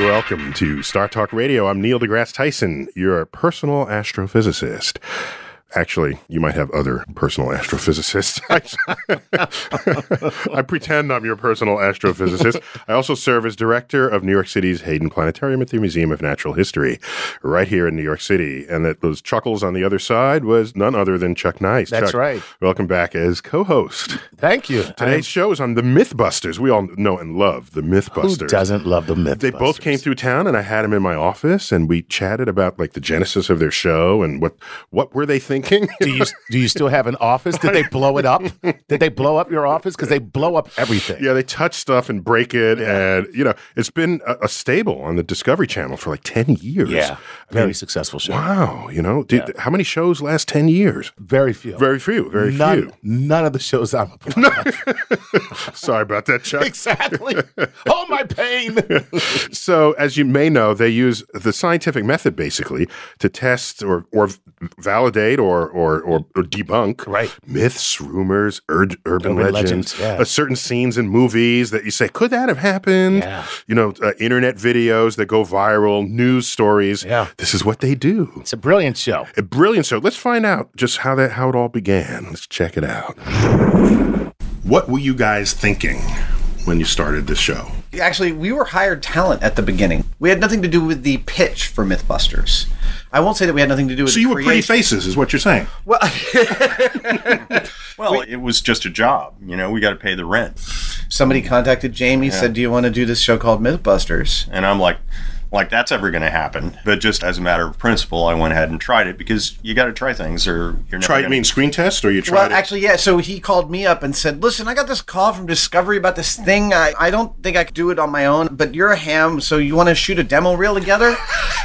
Welcome to Star Talk Radio. I'm Neil deGrasse Tyson, your personal astrophysicist. Actually, you might have other personal astrophysicists. I pretend I'm your personal astrophysicist. I also serve as director of New York City's Hayden Planetarium at the Museum of Natural History, right here in New York City. And that those chuckles on the other side was none other than Chuck Nice. That's Chuck, right. Welcome back as co-host. Thank you. Today's show is on the Mythbusters. We all know and love the MythBusters. Who doesn't love the Mythbusters? They both came through town, and I had them in my office, and we chatted about like the genesis of their show and what what were they thinking. Do you do you still have an office? Did they blow it up? Did they blow up your office? Because they blow up everything. yeah, they touch stuff and break it, and you know it's been a, a stable on the Discovery Channel for like ten years. Yeah. I Very mean, successful show. Wow, you know, did, how many shows last ten years? Very few. Very few. Very none, few. None of the shows I'm a part of. Sorry about that, Chuck. exactly. oh my pain. so, as you may know, they use the scientific method basically to test or or validate or or or, or debunk Right. myths, rumors, ur- urban, Urban legends, legends, yeah. uh, certain scenes in movies that you say could that have happened? Yeah. You know, uh, internet videos that go viral, news stories. Yeah. This is what they do. It's a brilliant show. A brilliant show. Let's find out just how that how it all began. Let's check it out. What were you guys thinking when you started this show? Actually, we were hired talent at the beginning. We had nothing to do with the pitch for MythBusters. I won't say that we had nothing to do with. So the you were pretty faces, is what you're saying. Well, Well, it was just a job. You know, we got to pay the rent. somebody contacted Jamie, said, "Do you want to do this show called MythBusters?" And I'm like, like that's ever going to happen. But just as a matter of principle, I went ahead and tried it because you got to try things or you're never Try gonna, mean screen test, or you tried Well, it? actually, yeah. So he called me up and said, "Listen, I got this call from Discovery about this thing. I, I don't think I could do it on my own, but you're a ham, so you want to shoot a demo reel together?"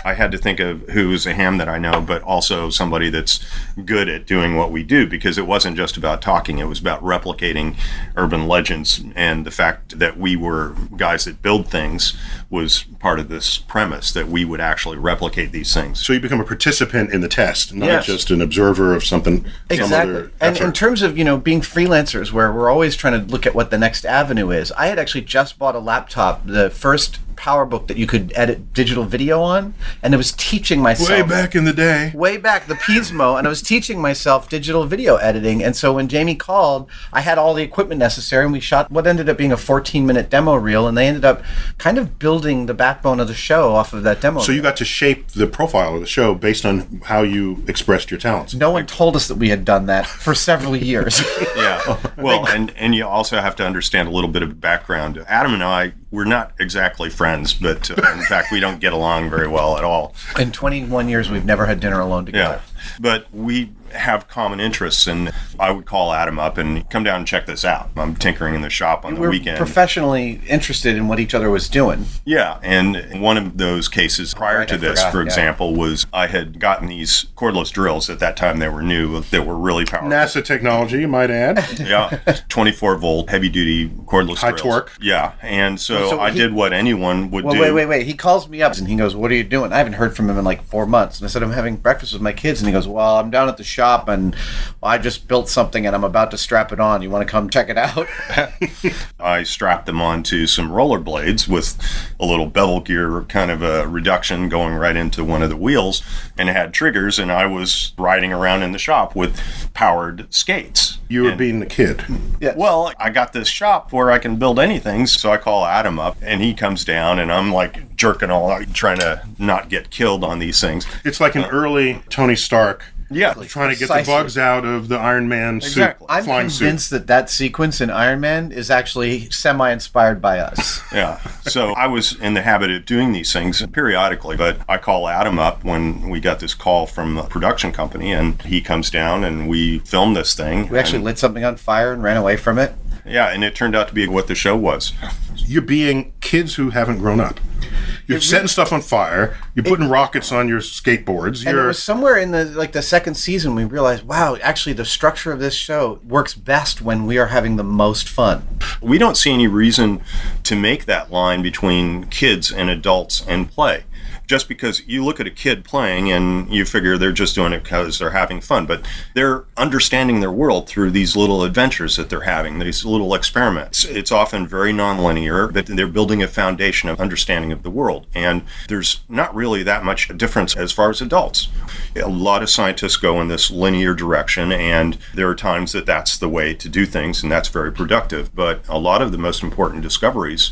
I had to think of who's a ham that I know, but also somebody that's good at doing what we do because it wasn't just about talking, it was about replicating urban legends. And the fact that we were guys that build things was part of this premise that we would actually replicate these things. so you become a participant in the test, not Yes. just an observer of something. Some Exactly. other And in terms of, you know, being freelancers where we're always trying to look at what the next avenue is, I had actually just bought a laptop, the first PowerBook that you could edit digital video on, and I was teaching myself way back in the day. way back the Pismo, and I was teaching myself digital video editing. And so when Jamie called, I had all the equipment necessary, and we shot what ended up being a 14 minute demo reel, and they ended up kind of building the backbone of the show off of that demo. So you got to shape the profile of the show based on how you expressed your talents. no one told us that we had done that for several years. Yeah. Well, and and you also have to understand a little bit of background. Adam and I, we're not exactly friends, but uh, in fact, we don't get along very well at all. In 21 years, we've never had dinner alone together. Yeah. But we have common interests, and I would call Adam up and come down and check this out. I'm tinkering in the shop on the We're weekend. professionally interested in what each other was doing. Yeah, and one of those cases prior Right, to I this, forgot, for yeah. example, was I had gotten these cordless drills at that time. They were new, that were really powerful. NASA technology, you might add. yeah, 24 volt, heavy duty cordless High drills. torque. Yeah, and so, So I he- did what anyone would Well, do. wait, wait, wait. He calls me up and he goes, "What are you doing?" I haven't heard from him in like four months. And I said, "I'm having breakfast with my kids." And he goes, "Well, I'm down at the shop and I just built something and I'm about to strap it on. You want to come check it out?" I strapped them onto some rollerblades with a little bevel gear kind of a reduction going right into one of the wheels, and it had triggers. And I was riding around in the shop with powered skates. You were And- being the kid. Well, I got this shop where I can build anything, so I call Adam up, and he comes down, and I'm like jerking all out, trying to not get killed on these things. It's like an early Tony Stark Yeah, trying to get Precisely. the bugs out of the Iron Man suit, Exactly. I'm flying suit. convinced that that sequence in Iron Man is actually semi-inspired by us. Yeah. So I was in the habit of doing these things periodically, but I call Adam up when we got this call from the production company, and he comes down and we film this thing. We actually And- lit something on fire and ran away from it. yeah, and it turned out to be what the show was. You're being kids who haven't grown up. You're setting stuff on fire. You're putting rockets on your skateboards. And it You're was somewhere in the like the second season we realized, wow, actually the structure of this show works best when we are having the most fun. We don't see any reason to make that line between kids and adults and play. Just because you look at a kid playing and you figure they're just doing it because they're having fun, but they're understanding their world through these little adventures that they're having, these little experiments. It's often very nonlinear, but they're building a foundation of understanding of the world. And there's not really that much difference as far as adults. A lot of scientists go in this linear direction, and there are times that that's the way to do things, and that's very productive. But a lot of the most important discoveries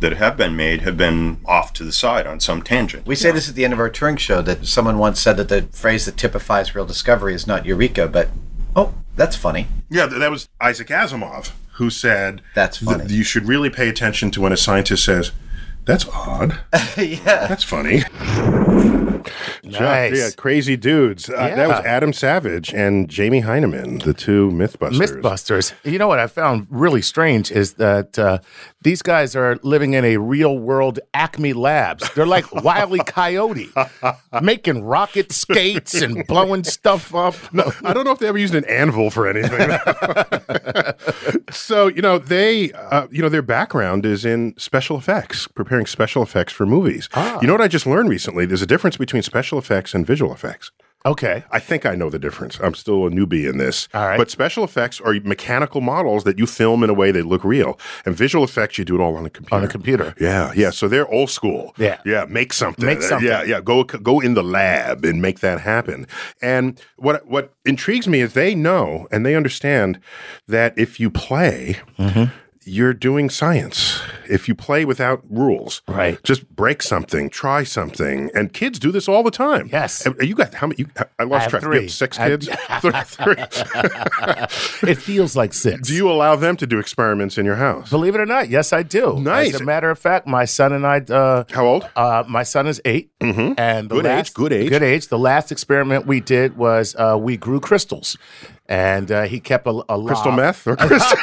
that have been made have been off to the side on some tangent. We say this at the end of our touring show that someone once said that the phrase that typifies real discovery is not eureka, but oh, that's funny. yeah. That was Isaac Asimov who said That's th- funny. you should really pay attention to when a scientist says, "That's odd. yeah. That's funny." Nice. Yeah, crazy dudes. Uh, That was Adam Savage and Jamie Hyneman, the two Mythbusters. Mythbusters. You know what I found really strange is that uh, these guys are living in a real world Acme Labs. They're like Wiley Coyote, making rocket skates and blowing stuff up. No, I don't know if they ever used an anvil for anything. so you know they, uh, you know, their background is in special effects, preparing special effects for movies. Ah. You know what I just learned recently? There's a difference between special effects and visual effects. Okay. I think I know the difference. I'm still a newbie in this. All right. But special effects are mechanical models that you film in a way they look real, and visual effects you do it all on a computer. On a computer. Yeah, yeah. So they're old school. Yeah. yeah. Make something. Make something. Yeah, yeah. Go go in the lab and make that happen. And what what intrigues me is they know and they understand that if you play. Mm-hmm. You're doing science. If you play without rules, Right. Just break something, try something, and kids do this all the time. Yes. And You got how many? You, I lost have track. You three. have six I- kids. Three. It feels like six. do you allow them to do experiments in your house? Believe it or not, yes, I do. Nice. As a matter of fact, my son and I. Uh, How old? Uh, my son is 8 and the Mm-hmm. Good age, good age. good age. The last experiment we did was uh, we grew crystals, and uh, he kept a, a Crystal meth or crystal?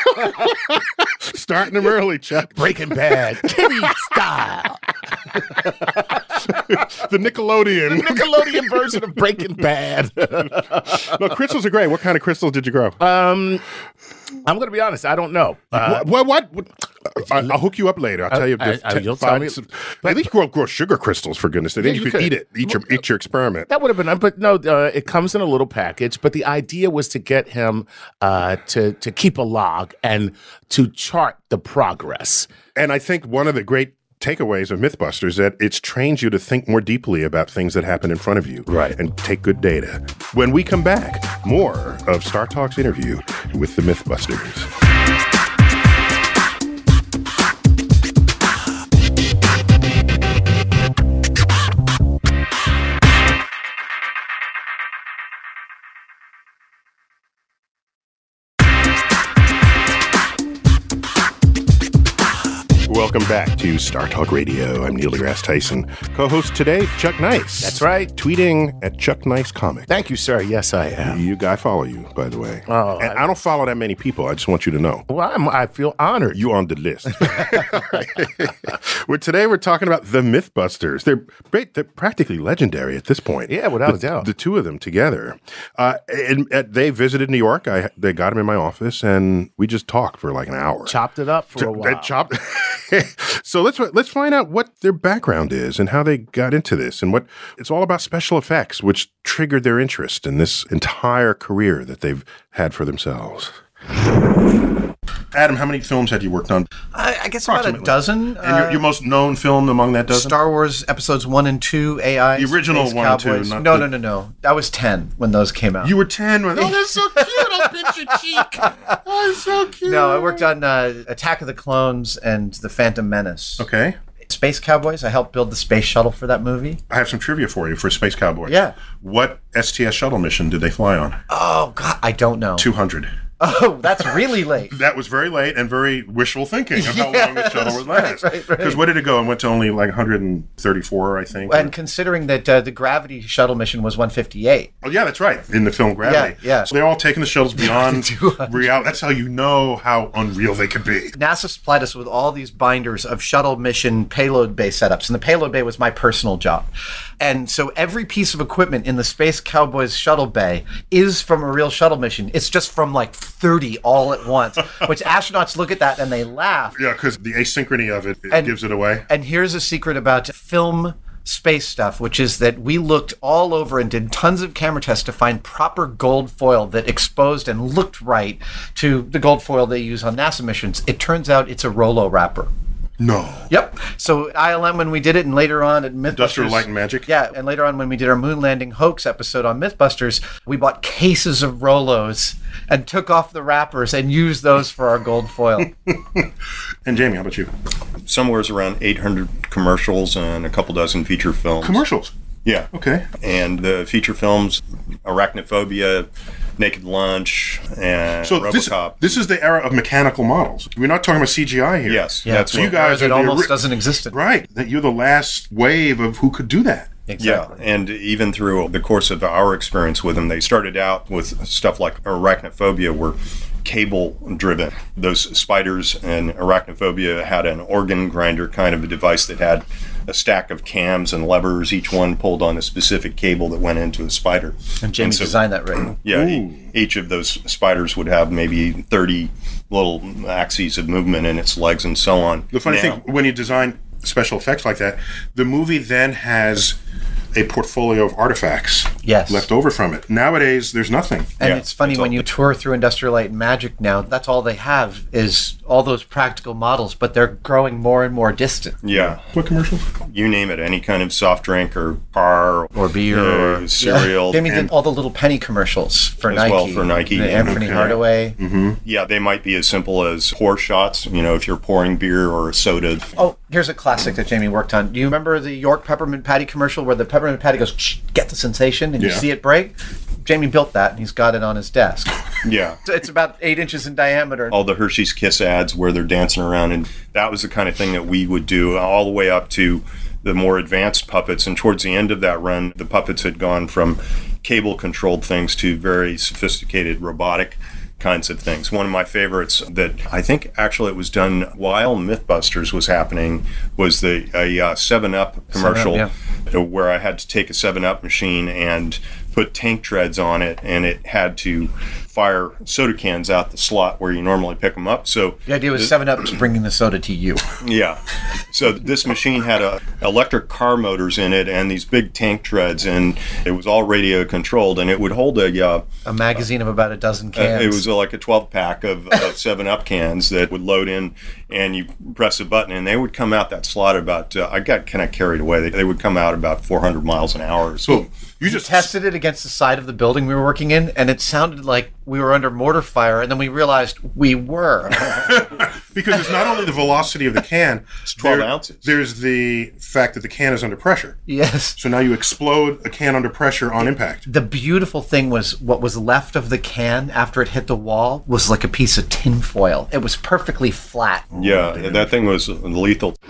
Starting them early, Chuck. Breaking Bad, kitty style, The Nickelodeon. Nickelodeon version of Breaking Bad. no, crystals are great. What kind of crystals did you grow? um, I'm going to be honest. I don't know. Uh, what? What? what? I, I'll hook you up later. I'll tell you. I- I- you'll tell me. At least grow, grow sugar crystals for goodness' sake. Then you, you could, could. eat it. Eat your eat your experiment. That would have been, but no, uh, it comes in a little package. But the idea was to get him uh, to to keep a log and to chart the progress. And I think one of the great takeaways of Mythbusters that it's trained you to think more deeply about things that happen in front of you, Right. And take good data. When we come back, more of Star Talk's interview with the Mythbusters. Welcome back to Star Talk Radio. I'm Neil deGrasse Tyson. Co-host today, Chuck Nice. That's right. Tweeting at Chuck Nice Comic. Thank you, sir. Yes, I am. You guy follow you, by the way. Oh, and I, don't follow that many people. I just want you to know. Well, I'm, I feel honored. You're on the list. well, today we're talking about the MythBusters. They're great. They're practically legendary at this point. Yeah, without the, a doubt. The two of them together. Uh, and, and they visited New York. I they got them in my office, and we just talked for like an hour. Chopped it up for a Ch- while. chopped. so let's let's find out what their background is and how they got into this, and what it's all about special effects, which triggered their interest in this entire career that they've had for themselves. Adam, how many films had you worked on? I, I guess about a Approximately. dozen. And your, uh, your most known film among that dozen? Star Wars episodes one and two, AI. The original Space one and two, Cowboys. not no, the- no, no, no. That was ten when those came out. you were ten. When, oh, that's so cute! I'll pinch your cheek. Oh, it's so cute. no, I worked on uh, Attack of the Clones and The Phantom Menace. Okay, Space Cowboys. I helped build the space shuttle for that movie. I have some trivia for you for Space Cowboys. Yeah. What STS shuttle mission did they fly on? Oh God, I don't know. Two hundred. Oh, that's really late. That was very late and very wishful thinking of how long the shuttle would last. right, right. Because where did it go? It went to only like 134, I think. And considering that uh, the Gravity shuttle mission was 158. oh, yeah, that's right. In the film Gravity. Yeah, yeah. So they're all taking the shuttles beyond reality. That's how you know how unreal they could be. NASA supplied us with all these binders of shuttle mission payload bay setups, and the payload bay was my personal job. And so every piece of equipment in the Space Cowboys shuttle bay is from a real shuttle mission. It's just from like 30 all at once, which astronauts look at that and they laugh. Yeah, because the asynchrony of it, it And- gives it away. And here's a secret about film space stuff, which is that we looked all over and did tons of camera tests to find proper gold foil that exposed and looked right to the gold foil they use on NASA missions. It turns out it's a Rolo wrapper. No. Yep. So ILM when we did it, and later on at MythBusters, Industrial Light and Magic? Yeah, and later on when we did our moon landing hoax episode on MythBusters, we bought cases of Rolos and took off the wrappers and used those for our gold foil. And Jamie, how about you? Somewhere's around 800 commercials and a couple dozen feature films. Commercials. Yeah. Okay. And the feature films, Arachnophobia, Naked Lunch, and So this, RoboCop. this is the era of mechanical models. We're not talking about CGI here. yes, Yeah, that's So you guys it almost ori- doesn't exist. anymore. Right. That you're the last wave of who could do that. Exactly. Yeah, and even through the course of our experience with them, they started out with stuff like arachnophobia, were cable driven. Those spiders and arachnophobia had an organ grinder kind of a device that had a stack of cams and levers, each one pulled on a specific cable that went into a spider. And Jamie so- designed that right. Yeah, e- each of those spiders would have maybe 30 little axes of movement in its legs and so on. The funny Now- thing, when you design special effects like that, the movie then has a portfolio of artifacts Yes. left over from it. Nowadays, there's nothing. And Yeah, it's funny it's when all- you tour through Industrial Light and Magic now, that's all they have is all those practical models, but they're growing more and more distant. Yeah, What commercials? you name it, any kind of soft drink or car Or beer uh, or cereal. Jamie did all the little penny commercials for As Nike. well for Nike, The yeah. Anfernee Okay. Hardaway. Yeah, they might be as simple as pour shots. You know, if you're pouring beer or a soda. Oh, here's a classic that Jamie worked on. Do you remember the York peppermint patty commercial where the peppermint patty goes, "Shh, get the sensation, and you see it break? Jamie built that, and he's got it on his desk. Yeah. So it's about eight inches in diameter. All the Hershey's Kiss ads where they're dancing around, and that was the kind of thing that we would do all the way up to the more advanced puppets. And towards the end of that run, the puppets had gone from cable controlled things to very sophisticated robotic kinds of things. One of my favorites that I think actually it was done while MythBusters was happening was the a uh, Seven Up commercial yeah. uh, where I had to take a Seven Up machine and put tank treads on it, and it had to fire soda cans out the slot where you normally pick them up. So the idea was Seven Up was bringing the soda to you. yeah. So this machine had a electric car motors in it and these big tank treads, and it was all radio controlled, and it would hold a. Uh, A magazine of about a dozen cans. it was uh, like a 12 pack of, of Seven Up cans that would load in, and you press a button, and they would come out that slot about. Uh, I got kind of carried away. They, they would come out about 400 miles an hour. So You just tested it against the side of the building we were working in, and it sounded like we were under mortar fire, and then we realized we were. because it's not only the velocity of the can, it's 12 ounces. There's the fact that the can is under pressure. yes. So now you explode a can under pressure on impact. The beautiful thing was what was left of the can after it hit the wall was like a piece of tinfoil. It was perfectly flat. Yeah, that thing was lethal.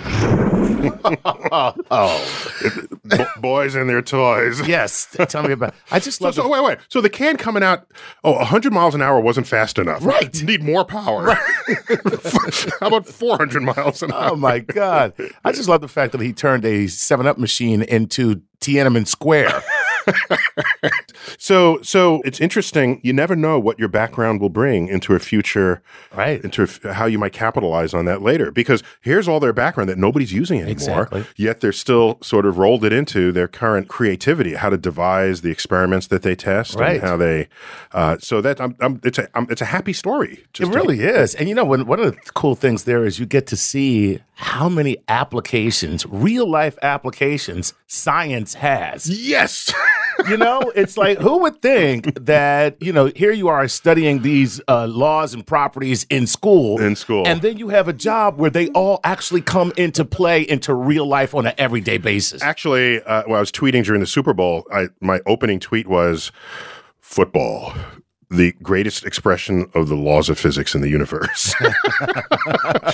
Oh. B- boys and their toys. Yes, tell me about. I just love. so the- oh, wait, wait. So the can coming out, oh, 100 miles an hour wasn't fast enough. Right. You Need more power. How about 400 miles an hour? oh my god! I just love the fact that he turned a Seven Up machine into Tiananmen Square. So, so it's interesting. You never know what your background will bring into a future, Right. Into f- how you might capitalize on that later. Because here's all their background that nobody's using anymore. Exactly. Yet they're still sort of rolled it into their current creativity, how to devise the experiments that they test, Right. And how they. Uh, so that I'm, I'm, it's a I'm, it's a happy story. It really is. And you know, when, one of the cool things there is you get to see how many applications, real life applications, science has. Yes. You know, it's like, who would think that, you know, here you are studying these uh, laws and properties in school. In school. And then you have a job where they all actually come into play into real life on an everyday basis. Actually, uh, when I was tweeting during the Super Bowl, I, my opening tweet was football. The greatest expression of the laws of physics in the universe.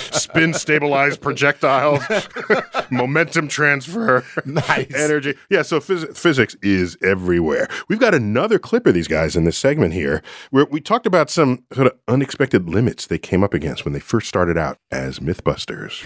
Spin stabilized projectiles, momentum transfer, Nice. energy. Yeah, so phys- physics is everywhere. We've got another clip of these guys in this segment here where we talked about some sort of unexpected limits they came up against when they first started out as Mythbusters.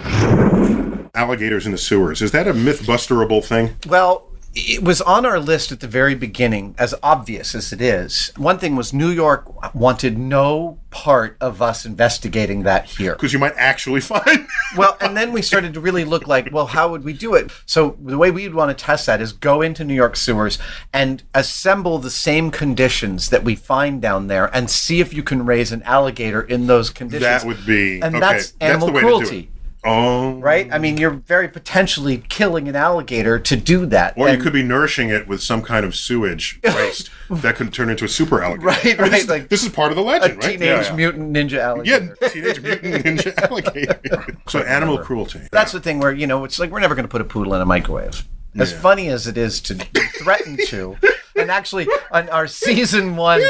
Alligators in the sewers. Is that a Mythbusterable thing? Well, it was on our list at the very beginning, as obvious as it is. One thing was New York wanted no part of us investigating that here. Because you might actually find. Well, and then we started to really look like, well, how would we do it? So the way we'd want to test that is go into New York sewers and assemble the same conditions that we find down there and see if you can raise an alligator in those conditions. that would be. and okay, that's animal the way to do cruelty. Oh. Right? I mean, oh. you're very potentially killing an alligator to do that. Or you could be nourishing it with some kind of sewage waste that could turn into a super alligator. Right, I mean, right, This, like this is part of the legend, right? teenage mutant ninja alligator. Yeah, teenage mutant ninja alligator. so animal cruelty. That's the thing where, you know, it's like we're never going to put a poodle in a microwave. As funny as it is to threaten to. And actually, on our season one,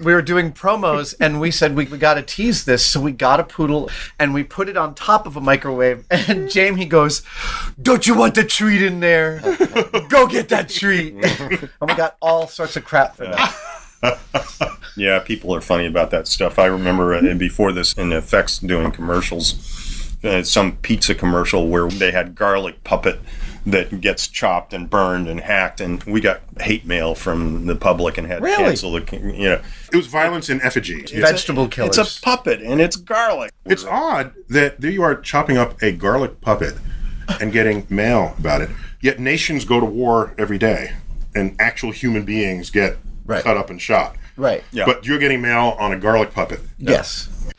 we were doing promos and we said we, we got to tease this. So we got a poodle and we put it on top of a microwave. And Jamie goes, Don't you want the treat in there? Go get that treat. and we got all sorts of crap for that. Yeah, people are funny about that stuff. I remember uh, before this in effects doing commercials, uh, some pizza commercial where they had garlic puppet that gets chopped and burned and hacked, and we got hate mail from the public and had Really? to cancel the. You know, It was violence in effigy. It's, Vegetable killers. it's a puppet and it's garlic. it's odd that there you are chopping up a garlic puppet and getting mail about it, yet nations go to war every day and actual human beings get Right. cut up and shot. right. Yeah. But you're getting mail on a garlic puppet. Yes.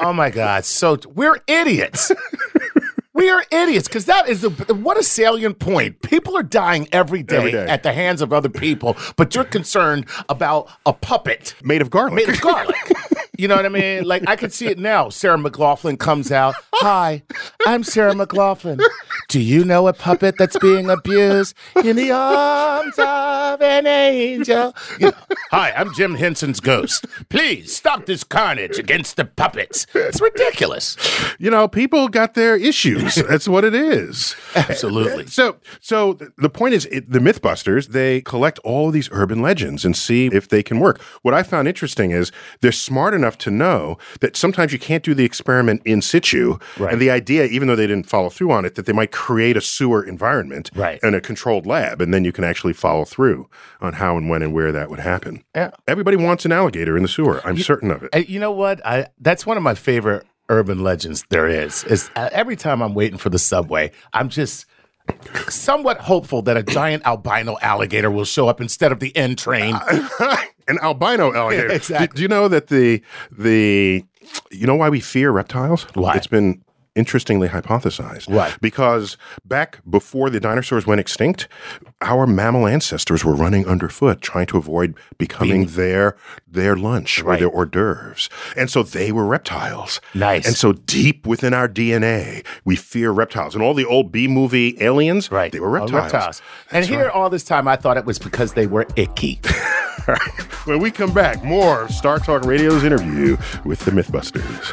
Oh my God. So we're idiots. we are idiots because that is the what a salient point. People are dying every day, Every day. at the hands of other people, but you're concerned about a puppet Made of garlic. made of garlic. You know what I mean? Like I can see it now. Sarah McLachlan comes out. Hi, I'm Sarah McLachlan. Do you know a puppet that's being abused in the arms of an angel? You know, Hi, I'm Jim Henson's ghost. Please stop this carnage against the puppets. It's ridiculous. you know, people got their issues. That's what it is. Absolutely. So, so the point is, it, the MythBusters they collect all of these urban legends and see if they can work. What I found interesting is they're smart enough to know that sometimes you can't do the experiment in situ, Right. and the idea, even though they didn't follow through on it, that they might create a sewer environment Right. and a controlled lab, and then you can actually follow through on how and when and where that would happen. Yeah. Everybody wants an alligator in the sewer. I'm certain of it. You know what? I that's one of my favorite urban legends there is. Is uh, every time I'm waiting for the subway, I'm just somewhat hopeful that a giant albino alligator will show up instead of the N train. an albino alligator. Yeah, exactly. Do, do you know that the the you know why we fear reptiles? Why? It's been interestingly hypothesized. Right. Because back before the dinosaurs went extinct, our mammal ancestors were running underfoot, trying to avoid becoming their their lunch Right. or their hors d'oeuvres. And so they were reptiles. Nice. And so deep within our DNA, we fear reptiles. And all the old B movie aliens, Right. they were Oh, reptiles. And here, right. all this time, I thought it was because they were icky. When we come back, more Star Talk Radio's interview with the Mythbusters.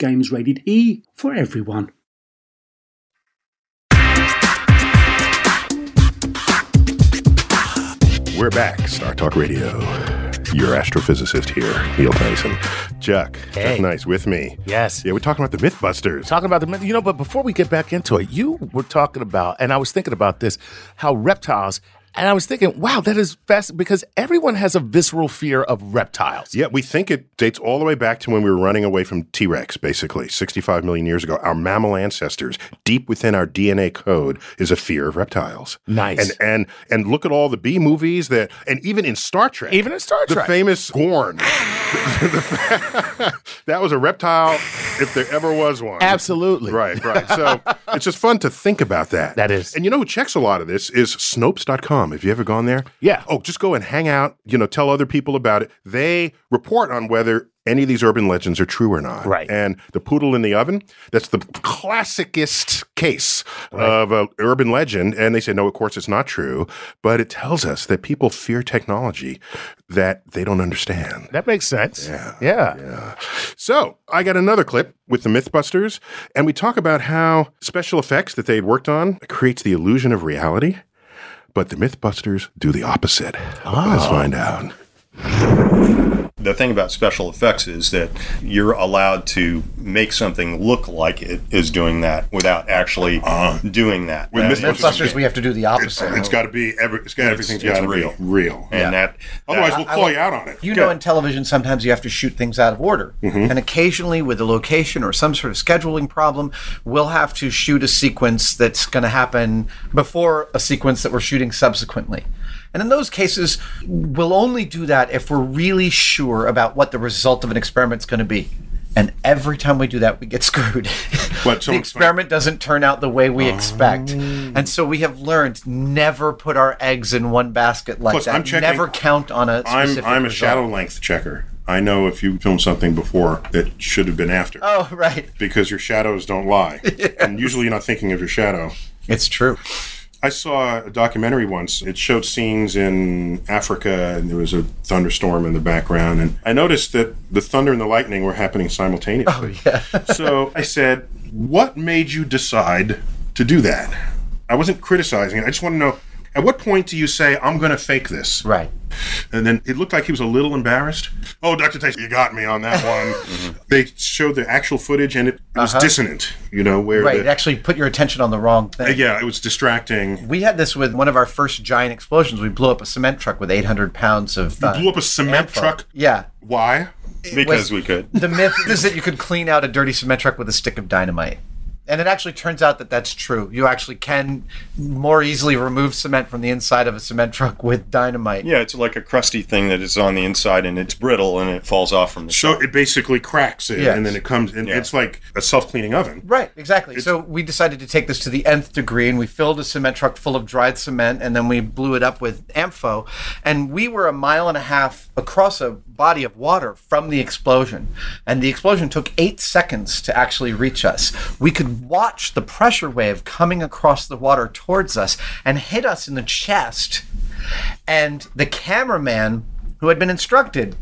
Games rated E for everyone. We're back, Star Talk Radio. Your astrophysicist here, Neil Tyson. Chuck, Hey. Chuck Nice with me. Yes. Yeah, we're talking about the Mythbusters. Talking about the, myth- you know, but before we get back into it, you were talking about, and I was thinking about this, how reptiles, and I was thinking, wow, that is fast because everyone has a visceral fear of reptiles. Yeah, we think it dates all the way back to when we were running away from T Rex, basically, 65 million years ago. Our mammal ancestors, deep within our DNA code, is a fear of reptiles. Nice. And and and look at all the B movies that, and even in Star Trek, Even in Star Trek. the famous Gorn. that was a reptile, if there ever was one. Absolutely. Right, right. So it's just fun to think about that. That is. And you know who checks a lot of this is Snopes.com. Have you ever gone there? Yeah. Oh, just go and hang out, you know, tell other people about it. They report on whether any of these urban legends are true or not. Right. And the poodle in the oven, that's the classicest case of an urban legend. And they say, no, of course it's not true. But it tells us that people fear technology that they don't understand. That makes sense. Yeah. Yeah. Yeah. So I got another clip with the Mythbusters, and we talk about how special effects that they'd worked on creates the illusion of reality, but the Mythbusters do the opposite. Let's ah. find out. The thing about special effects is that you're allowed to make something look like it is doing that without actually uh-huh. doing that. With That Mythbusters, we have to do the It's, opposite. it's got to be every. It's got It's- everything's it's got to be real. real. and that Otherwise, we'll I- I call will- you out on it. You know, in television, sometimes you have to shoot things out of order. Mm-hmm. And occasionally, with a location or some sort of scheduling problem, we'll have to shoot a sequence that's going to happen before a sequence that we're shooting subsequently. And in those cases, we'll only do that if we're really sure about what the result of an experiment's going to be. And every time we do that, we get screwed. What, the experiment doesn't turn out the way we expect. Oh. And so we have learned never put our eggs in one basket like Plus, that. I'm checking- never count on a I'm specific I'm a result. shadow length checker. I know if you filmed something before that should have been after. Oh, right. Because your shadows don't lie. And usually you're not thinking of your shadow. It's true. I saw a documentary once. It showed scenes in Africa, and there was a thunderstorm in the background. And I noticed that the thunder and the lightning were happening simultaneously. Oh, Yeah. so I said, What made you decide to do that? I wasn't criticizing it. I just want to know at what point do you say, I'm going to fake this? Right. And then it looked like he was a little embarrassed. Oh, Dr. Tyson, you got me on that one. They showed the actual footage, and it, it was dissonant, you know, where. Uh-huh. Right. the- It actually put your attention on the wrong thing. yeah, it was distracting. We had this with one of our first giant explosions. We blew up a cement truck with 800 pounds of. Uh, blew up a cement ammo. truck? Yeah. Why? because we could. The myth is that you could clean out a dirty cement truck with a stick of dynamite. And it actually turns out that that's true. You actually can more easily remove cement from the inside of a cement truck with dynamite. Yeah, it's like a crusty thing that is on the inside and it's brittle and it falls off from the So top. it basically cracks it, Yes. and then it comes, and Yeah. it's like a self-cleaning oven. Right, exactly. so we decided to take this to the nth degree, and we filled a cement truck full of dried cement, and then we blew it up with ANFO. And we were a mile and a half across a body of water from the explosion, and the explosion took eight seconds to actually reach us. We could watch the pressure wave coming across the water towards us and hit us in the chest. And the cameraman, who had been instructed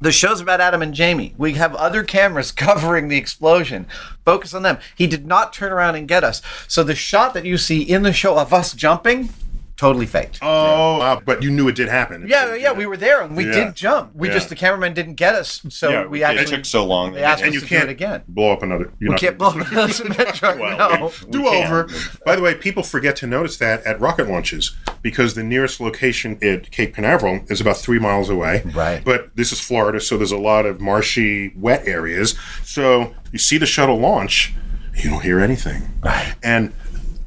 the show's about Adam and Jamie. We have other cameras covering the explosion. Focus on them. He did not turn around and get us. So the shot that you see in the show of us jumping, totally faked. Oh, wow, but you knew it did happen. yeah, yeah, we were there and we Yeah. did jump. We Yeah. just the cameraman didn't get us, so yeah, we actually it took so long. they asked and us you to can't do it again. blow up another. You're We can't blow up another cement truck. Well, no. we- do we can. over. By the way, people forget to notice that at rocket launches because the nearest location at Cape Canaveral is about three miles away. Right. But this is Florida, so there's a lot of marshy, wet areas. So you see the shuttle launch, you don't hear anything. Right. And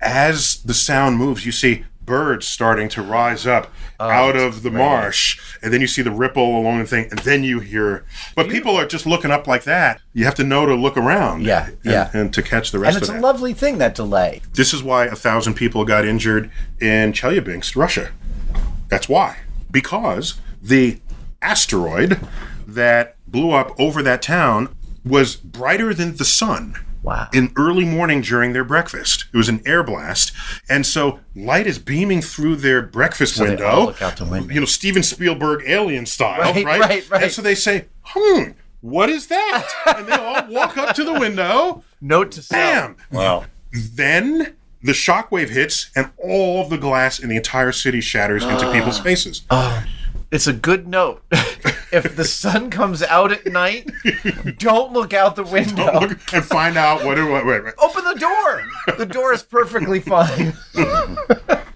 as the sound moves, you see birds starting to rise up oh, out of the marsh, and then you see the ripple along the thing, and then you hear. But people are just looking up like that. You have to know to look around. Yeah, and, yeah. and to catch the rest And it's a that. lovely thing that delay. This is why a thousand people got injured in Chelyabinsk, Russia. That's why. Because the asteroid that blew up over that town was brighter than the sun. Wow. In early morning during their breakfast. It was an air blast. And so light is beaming through their breakfast they window. look out the window. You know, Steven Spielberg alien style, Right, right? right, right. And so they say, hmm, what is that? and they all walk up to the window. Note to self. Bam! Wow. Then the shockwave hits, and all of the glass in the entire city shatters into people's faces. It's a good note. if the sun comes out at night, don't look out the window. Look and find out what it was. Wait, wait. Open the door. The door is perfectly fine.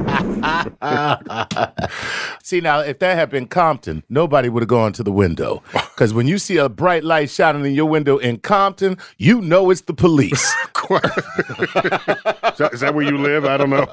See now, if that had been Compton, nobody would have gone to the window. Because when you see a bright light shining in your window in Compton, you know it's the police. is, that, is that where you live? I don't know.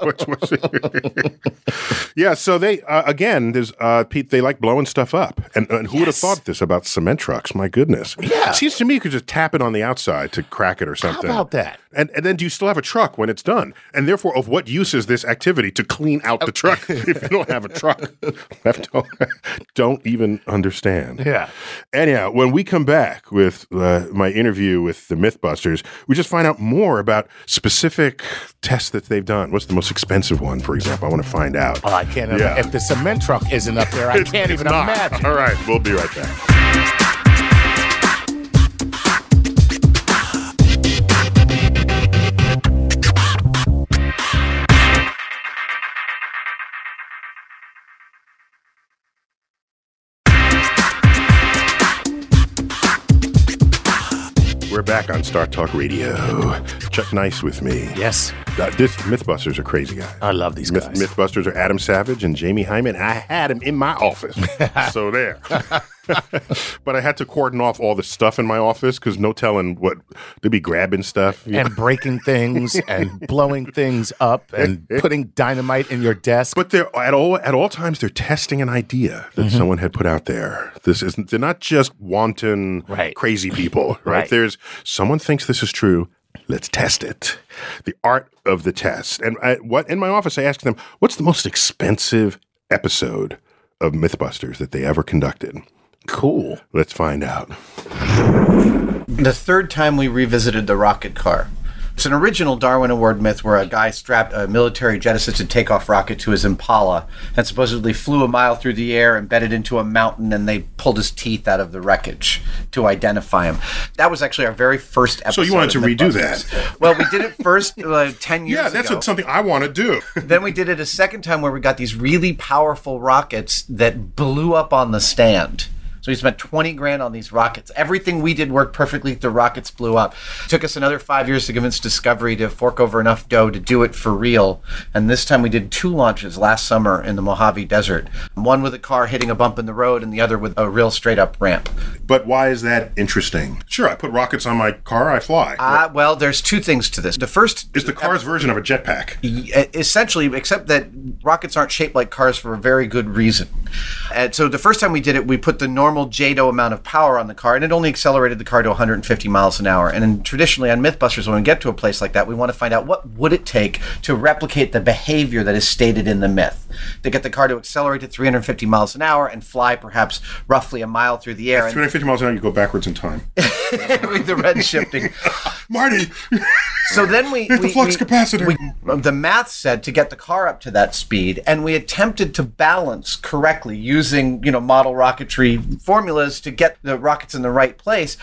Yeah. So they uh, again, there's uh, Pete. They like blowing stuff up, and, and who would have thought this about cement trucks? My goodness. Yeah. Seems to me you could just tap it on the outside to crack it or something. about that? And and then do you still have a truck when it's done? And therefore, of what use is this activity to clean out the truck if you don't have a truck? Left don't even understand. Yeah. Anyhow, when we come back with uh, my interview with the Mythbusters, we just find out more about specific tests that they've done. What's the most expensive one, for example? I want to find out. Oh, I can't. Yeah. If the cement truck isn't up there, I can't even not. imagine. All right, we'll be right back. Back on Star Talk Radio. Chuck Nice with me. Yes. Uh, this Mythbusters are crazy guys. I love these Myth- guys. Mythbusters are Adam Savage and Jamie Hyneman. I had him in my office. so there. but I had to cordon off all the stuff in my office because no telling what they'd be grabbing stuff. and breaking things and blowing things up and putting dynamite in your desk. But they're at all at all times they're testing an idea that Mm-hmm. someone had put out there. This isn't they're not just wanton Right. crazy people, right? Right. There's someone thinks this is true. Let's test it. The art of the test. And I, what in my office I asked them, what's the most expensive episode of MythBusters that they ever conducted? Cool. Let's find out. The third time we revisited the rocket car. It's an original Darwin Award myth where a guy strapped a military jet assisted takeoff rocket to his Impala and supposedly flew a mile through the air, embedded into a mountain, and they pulled his teeth out of the wreckage to identify him. That was actually our very first episode. So you wanted to redo that? Well, we did it first uh, 10 years Yeah, that's what, something I want to do. then we did it a second time where we got these really powerful rockets that blew up on the stand. So we spent 20 grand on these rockets. Everything we did worked perfectly. The rockets blew up. took us another five years to convince Discovery to fork over enough dough to do it for real. And this time we did two launches last summer in the Mojave Desert. One with a car hitting a bump in the road and the other with a real straight up ramp. But why is that interesting? Sure, I put rockets on my car, I fly. Uh, well, there's two things to this. The first is the car's version of a jetpack. Essentially, except that rockets aren't shaped like cars for a very good reason. And so the first time we did it, we put the normal JATO amount of power on the car, and it only accelerated the car to 150 miles an hour. And then traditionally on MythBusters, when we get to a place like that, we want to find out what would it take to replicate the behavior that is stated in the myth, to get the car to accelerate to 350 miles an hour and fly perhaps roughly a mile through the air. And 250 miles an hour, you go backwards in time. with the red shifting. Marty, So then we Hit the we- flux we- capacitor. we- um, the math said to get the car up to that speed, and we attempted to balance correctly using you know model rocketry formulas to get the rockets in the right place.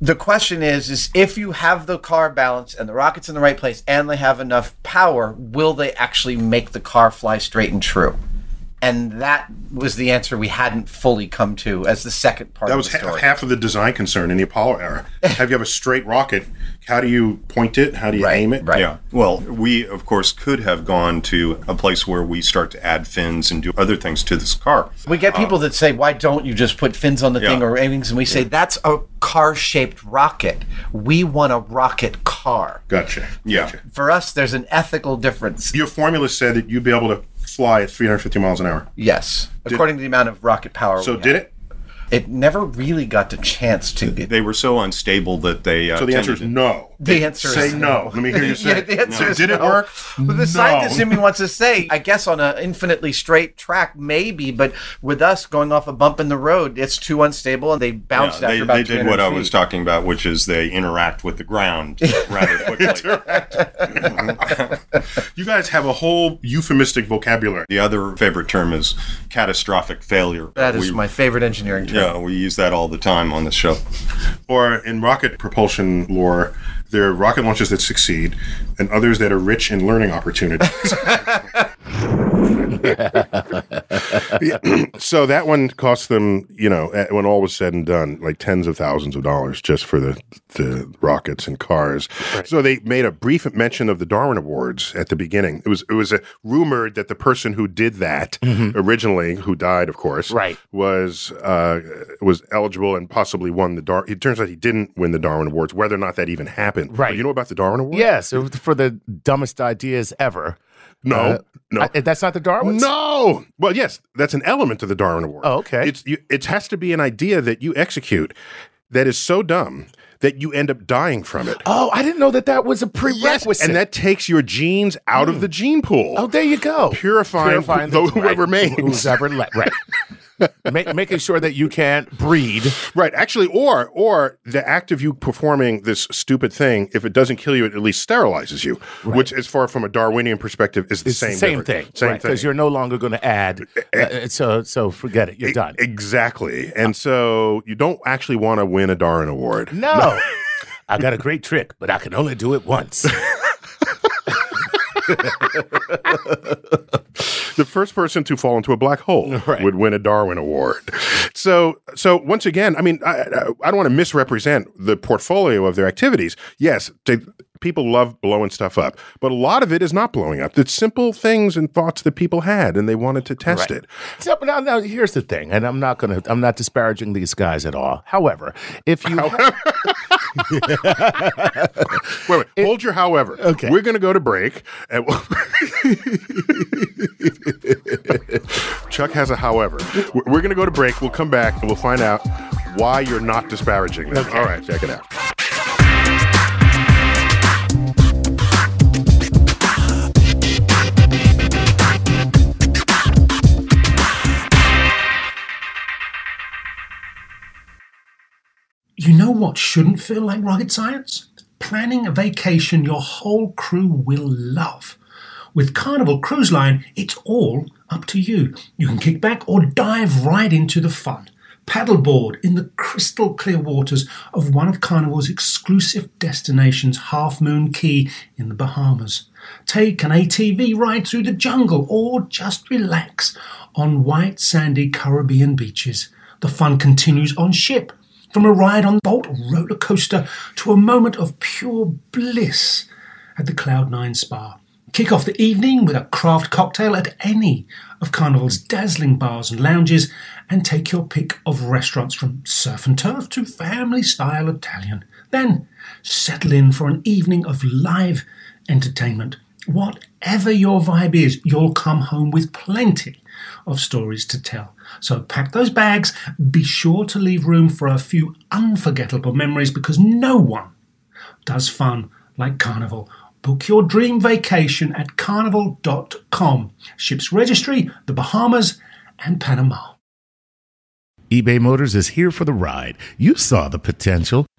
The question is, is if you have the car balanced and the rockets in the right place and they have enough power, will they actually make the car fly straight and true? And that was the answer we hadn't fully come to as the second part that of was the ha- story. half of the design concern in the Apollo era. Have you have a straight rocket? How do you point it? How do you Right, aim it? right. Yeah. Well, we of course could have gone to a place where we start to add fins and do other things to this car. We get people um, that say, "Why don't you just put fins on the thing or aimings?" And we say, "That's a car-shaped rocket. We want a rocket car." Gotcha. Yeah. Gotcha. For us, there's an ethical difference. Your formula said that you'd be able to fly at 350 miles an hour. Yes, according to the amount of rocket power. So did it? It never really got the chance to. They were so unstable that they. Uh, So the answer is tended- no. The answer say is no. Let me hear you say. yeah, the answer So is did it work? Well, the scientist in me wants to say, I guess on an infinitely straight track, maybe, but with us going off a bump in the road, it's too unstable and they Yeah, bounced they, after about they did 200 what I was talking about, which is they interact with the ground rather quickly. You guys have a whole euphemistic vocabulary. the other favorite term is catastrophic failure. That is We- my favorite engineering term. Yeah, we use that all the time on this show. Or in rocket propulsion lore, there are rocket launches that succeed and others that are rich in learning opportunities. So that one cost them, you know, eh, when all was said and done, like tens of thousands of dollars just for the, the rockets and cars. So they made a brief mention of the Darwin Awards at the beginning. It was it was a, rumored that the person who did that originally, who died, of course, Right. was uh, was eligible and possibly won the Dar. It turns out he didn't win the Darwin Awards. Whether or not that even happened, Right. You know about the Darwin Awards? Yes, it was for the dumbest ideas ever. No, Uh, no. I- that's not the Darwin. No. Well, yes, that's an element of the Darwin Award. Oh, okay. It's you, it has to be an idea that you execute that is so dumb that you end up dying from it. Oh, I didn't know that that was a prerequisite. and that takes your genes out of hmm. the gene pool. oh, there you go. Purifying the- who- whoever remains. Who's ever left. Right. Ma- making sure that you can't breed. Right, actually, or or the act of you performing this stupid thing, if it doesn't kill you, it at least sterilizes you, which, as far from a Darwinian perspective, is the It's same the same difference. thing. Same thing. Because you're no longer going to add. Eh, uh, eh. uh, so so forget it. You're done. Exactly, and so you don't actually want to win a Darwin Award. No. I got a great trick, but I can only do it once. the first person to fall into a black hole Right. would win a Darwin Award. So, so once again, I mean, I, I, don't want to misrepresent the portfolio of their activities. Yes, they, people love blowing stuff up, but a lot of it is not blowing up. It's simple things and thoughts that people had, and they wanted to test Right. it. So, now, now, here's the thing, and I'm not gonna, I'm not disparaging these guys at all. However, if you, Wait, wait. hold your however. Okay. We're going to go to break. And we'll Chuck has a however. We're- We're going to go to break. We'll come back and we'll find out why you're not disparaging them. Okay. All right, check it out. You know what shouldn't feel like rocket science? Planning a vacation your whole crew will love. With Carnival Cruise Line, it's all up to you. You can kick back or dive right into the fun. Paddleboard in the crystal clear waters of one of Carnival's exclusive destinations, Half Moon Cay in the Bahamas. Take an ATV ride through the jungle or just relax on white sandy Caribbean beaches. The fun continues on ship from a ride on the Bolt roller coaster to a moment of pure bliss at the Cloud9 Spa. Kick off the evening with a craft cocktail at any of Carnival's dazzling bars and lounges and take your pick of restaurants from surf and turf to family style Italian. Then settle in for an evening of live entertainment. Whatever your vibe is, you'll come home with plenty of stories to tell. So pack those bags, be sure to leave room for a few unforgettable memories because no one does fun like Carnival. Book your dream vacation at carnival.com. Ships registry, the Bahamas, and Panama. eBay Motors is here for the ride. You saw the potential,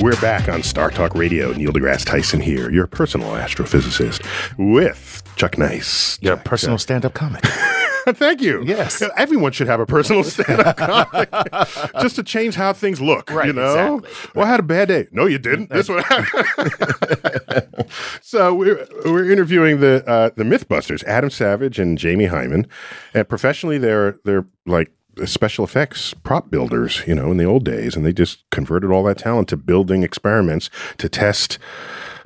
We're back on Star Talk Radio. Neil deGrasse Tyson here, your personal astrophysicist, with Chuck Nice. Your personal stand up comic. Thank you. Yes. Everyone should have a personal stand-up comic just to change how things look. Right, You know. exactly. Well, I had a bad day. No, you didn't. This one happened. so we're we're interviewing the uh, the MythBusters, Adam Savage and Jamie Hyneman, and professionally they're they're like special effects prop builders. You know, in the old days, and they just converted all that talent to building experiments to test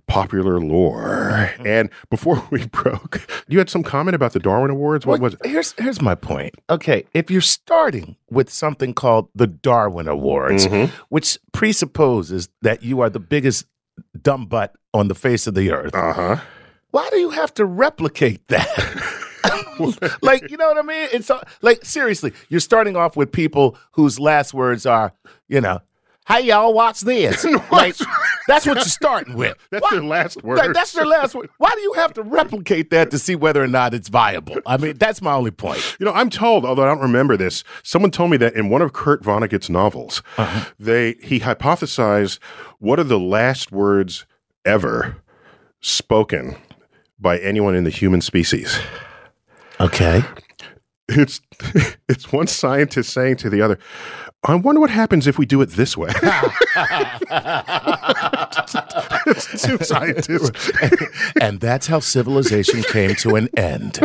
popular lore. And before we broke, you had some comment about the Darwin Awards. What Well, was it? Here's here's my point. Okay, if you're starting with something called the Darwin Awards, Mm-hmm. which presupposes that you are the biggest dumb butt on the face of the earth, Uh huh. why do you have to replicate that? like, you know what I mean? It's uh, like seriously, you're starting off with people whose last words are, you know, "Hey y'all, watch this." like, that's what you're starting with. That's Why- their last word. Like, that's their last word. Why do you have to replicate that to see whether or not it's viable? I mean, that's my only point. You know, I'm told, although I don't remember this, someone told me that in one of Kurt Vonnegut's novels, Uh-huh. they he hypothesized what are the last words ever spoken by anyone in the human species. Okay. It's it's one scientist saying to the other, I wonder what happens if we do it this way. it's two scientists. and that's how civilization came to an end.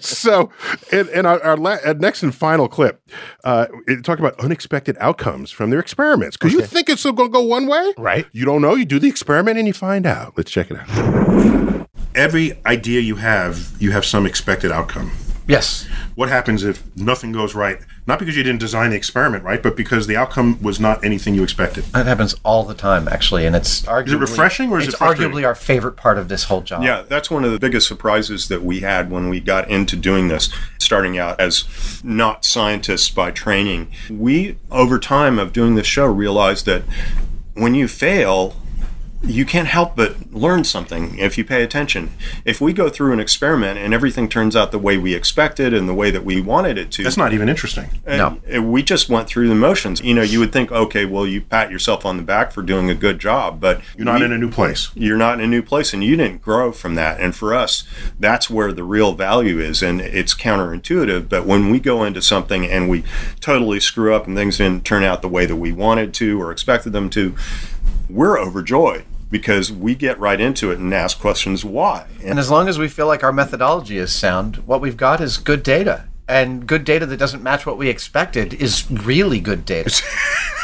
so, in, in our, our, la- our next and final clip, uh, it talk about unexpected outcomes from their experiments. Because you think it's going to go one way, Right. You don't know. You do the experiment and you find out. Let's check it out. Every idea you have, you have some expected outcome. Yes. What happens if nothing goes right? Not because you didn't design the experiment right, but because the outcome was not anything you expected. That happens all the time, actually, and it's arguably refreshing or is it's it frustrating? arguably our favorite part of this whole job. Yeah, that's one of the biggest surprises that we had when we got into doing this, starting out as not scientists by training. We, over time of doing this show, realized that when you fail, you can't help but learn something if you pay attention. If we go through an experiment and everything turns out the way we expected and the way that we wanted it to, That's not even interesting. No. and we just went through the motions. You know, you would think, okay, well, you pat yourself on the back for doing a good job, but You're not we- in a new place. you're not in a new place and you didn't grow from that. And for us, that's where the real value is. And it's counterintuitive, but when we go into something and we totally screw up and things didn't turn out the way that we wanted to or expected them to, we're overjoyed because we get right into it and ask questions why. And as long as we feel like our methodology is sound, what we've got is good data. And good data that doesn't match what we expected is really good data.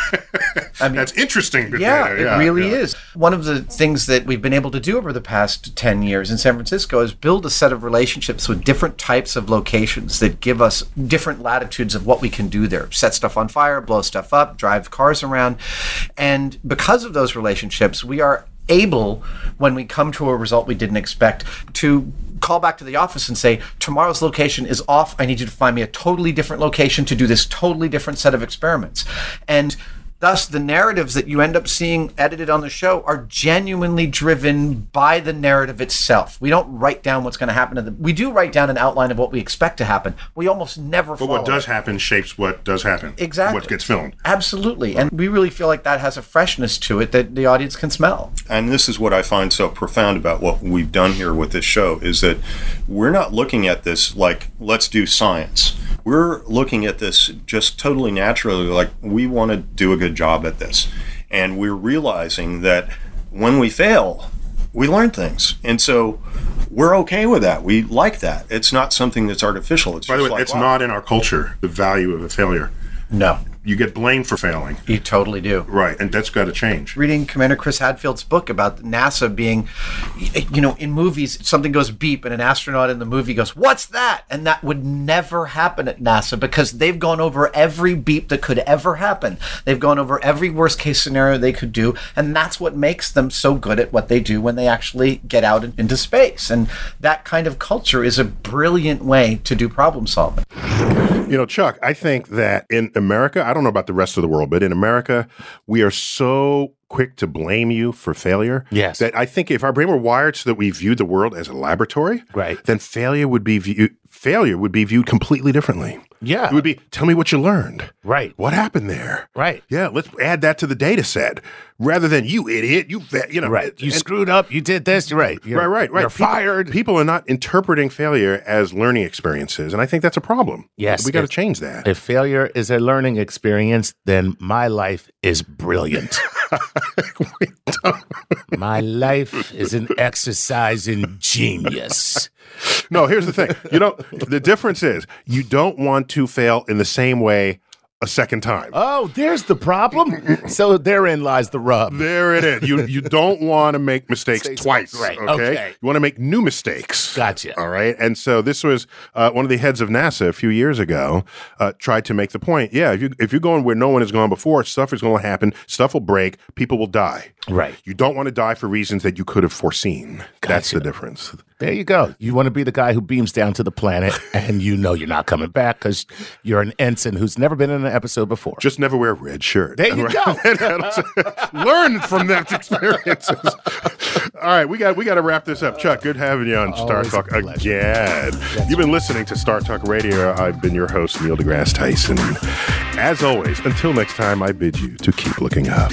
I mean, That's interesting. yeah, it really yeah. is. One of the things that we've been able to do over the past 10 years in San Francisco is build a set of relationships with different types of locations that give us different latitudes of what we can do there. Set stuff on fire, blow stuff up, drive cars around. And because of those relationships, we are able, when we come to a result we didn't expect, to call back to the office and say, tomorrow's location is off. I need you to find me a totally different location to do this totally different set of experiments. And Thus, the narratives that you end up seeing edited on the show are genuinely driven by the narrative itself. We don't write down what's going to happen to them. We do write down an outline of what we expect to happen. We almost never. But what does happen shapes what does happen. Exactly. What gets filmed. Absolutely, and we really feel like that has a freshness to it that the audience can smell. and this is what I find so profound about what we've done here with this show is that we're not looking at this like let's do science. We're looking at this just totally naturally like we want to do a good job at this. And we're realizing that when we fail, we learn things. And so we're okay with that. We like that. It's not something that's artificial. It's By the way, like, it's wow. not in our culture, the value of a failure. No, You get blamed for failing. you totally do. Right. And that's got to change. reading Commander Chris Hadfield's book about NASA being, you know, in movies, something goes beep and an astronaut in the movie goes, What's that? And that would never happen at NASA because they've gone over every beep that could ever happen. They've gone over every worst case scenario they could do. And that's what makes them so good at what they do when they actually get out into space. And that kind of culture is a brilliant way to do problem solving. You know, Chuck, I think that in America, I don't know about the rest of the world, but in America, we are so quick to blame you for failure. Yes. That I think if our brain were wired so that we viewed the world as a laboratory, Right. then failure would be viewed failure would be viewed completely differently. Yeah. It would be tell me what you learned. Right. What happened there? Right. Yeah, let's add that to the data set rather than you idiot, you you know. Right. You and- screwed up. You did this. You're right. You're, right, right, right. You're People- fired. People are not interpreting failure as learning experiences, and I think that's a problem. Yes, we got to change that. If failure is a learning experience, then my life is brilliant. my life is an exercise in genius. No, here's the thing. You know, the difference is you don't want to fail in the same way a second time. Oh, there's the problem. so therein lies the rub. there it is. You you don't want to make mistakes Mistakes twice. twice, right, Okay? okay. You want to make new mistakes. Gotcha. All right. And so this was uh, one of the heads of NASA a few years ago uh, tried to make the point. Yeah, if you if you're going where no one has gone before, stuff is going to happen. Stuff will break. People will die. Right. You don't want to die for reasons that you could have foreseen. That's the difference. There you go. You want to be the guy who beams down to the planet and you know you're not coming back because you're an ensign who's never been in an episode before. Just never wear a red shirt. There you go. Learn from that experiences. All right, we got we got to wrap this up. Chuck, good having you on Star Always Talk again. You've been listening to Star Talk Radio. I've been your host Neil deGrasse Tyson. As always, until next time, I bid you to keep looking up.